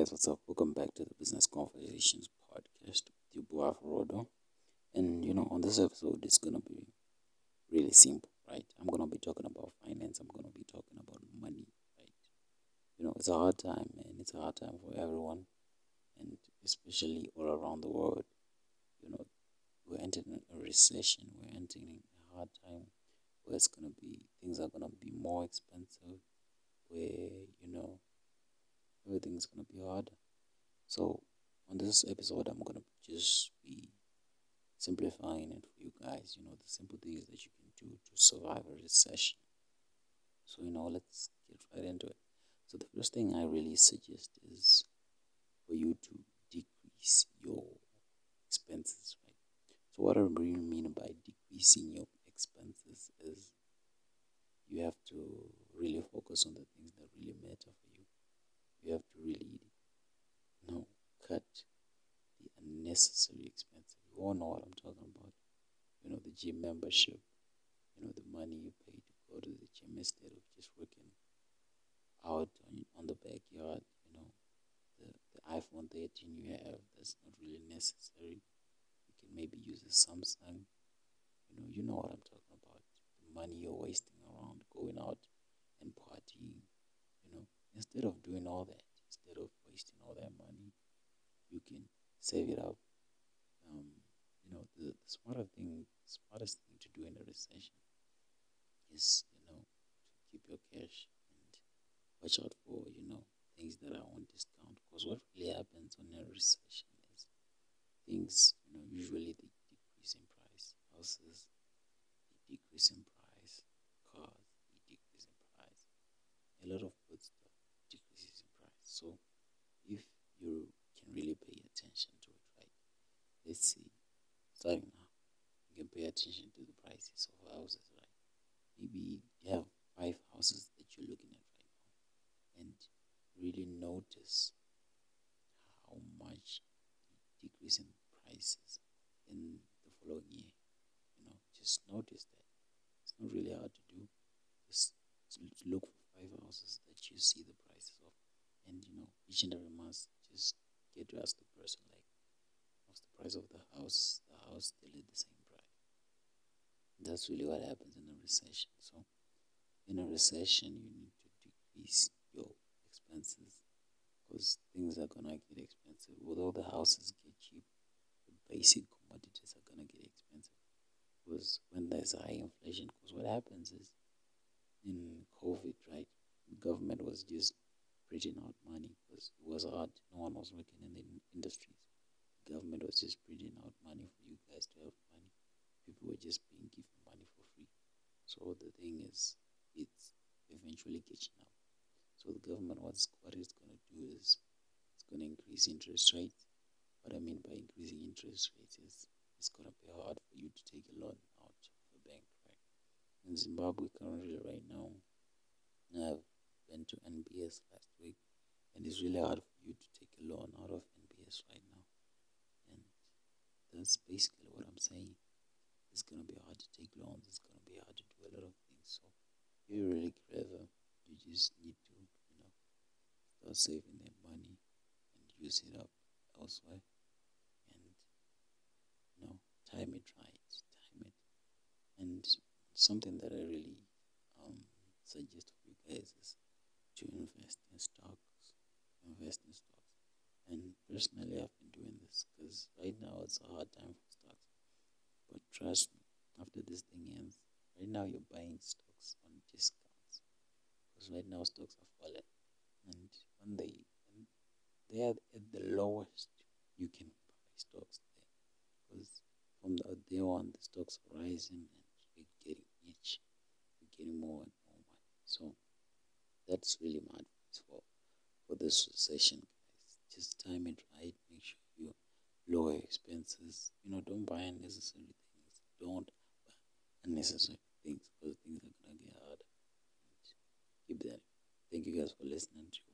guys, what's up? Welcome back to the Business Conversations podcast with your boy Rodo. And you know, on this episode, it's gonna be really simple, right? I'm gonna be talking about finance. I'm gonna be talking about money, right? You know, it's a hard time, man. It's a hard time for everyone, and especially all around the world. You know, we're entering a recession. We're entering a hard time where it's gonna be things are gonna be more expensive. Where you know everything's gonna be hard. So on this episode, I'm gonna just be simplifying it for you guys. You know the simple things that you can do to survive a recession. So you know, let's get right into it. So the first thing I really suggest is for you to decrease your expenses, right? So what I really mean by decreasing your expenses is you have to really focus on the things that really matter for you have to really you know cut the unnecessary expenses. You all know what I'm talking about. You know the gym membership. You know the money you pay to go to the gym instead of just working out on, on the backyard. You know the the iPhone 13 you have that's not really necessary. You can maybe use a Samsung. You know you know what I'm talking about. The money you're wasting around going out and partying you know, instead of doing all that, instead of wasting all that money, you can save it up. Um, you know, the, the smarter thing, smartest thing to do in a recession is, you know, to keep your cash and watch out for, you know, things that are on discount. Because what really happens on a recession is things, you know, usually they decrease in price. Houses, they decrease in price. Cars, they decrease in price. A lot of goods so if you can really pay attention to it, right? Let's see, starting now, you can pay attention to the prices of houses, right? Maybe you have five houses that you're looking at right now, and really notice how much decrease in prices in the following year. You know, just notice that. It's not really hard to do. Just look for five houses that you see the prices of and you know each and every month just get to ask the person like what's the price of the house the house still at the same price that's really what happens in a recession so in a recession you need to decrease your expenses because things are gonna get expensive although the houses get cheap the basic commodities are gonna get expensive because when there's high inflation because what happens is in covid right government was just printing out money because it was hard. No one was working in the industries. Government was just printing out money for you guys to have money. People were just being given money for free. So the thing is, it's eventually catching up. So the government, what's, what it's going to do is it's going to increase interest rates. What I mean by increasing interest rates is it's going to be hard for you to take a loan out of a bank, right? In Zimbabwe currently right now, I have went to NBS last week, and it's really hard for you to take a loan out of NBS right now. That's basically what I'm saying. It's gonna be hard to take loans. It's gonna be hard to do a lot of things. So if you're really clever, you just need to, you know, start saving that money and use it up elsewhere. And you know, time it right, time it. And something that I really um, suggest for you guys is to invest in stocks, invest in stocks. And personally, I've been doing this because it's a hard time for stocks. But trust me, after this thing ends, right now you're buying stocks on discounts. Because right now stocks are falling, and when they they are at the lowest, you can buy stocks there. Because from the day on the stocks are rising and you're getting rich, you're getting more and more money. So that's really my advice for for this session guys. Just time it right lower expenses. You know don't buy unnecessary things. Don't buy unnecessary things because things are gonna get and keep that. Thank you guys for listening to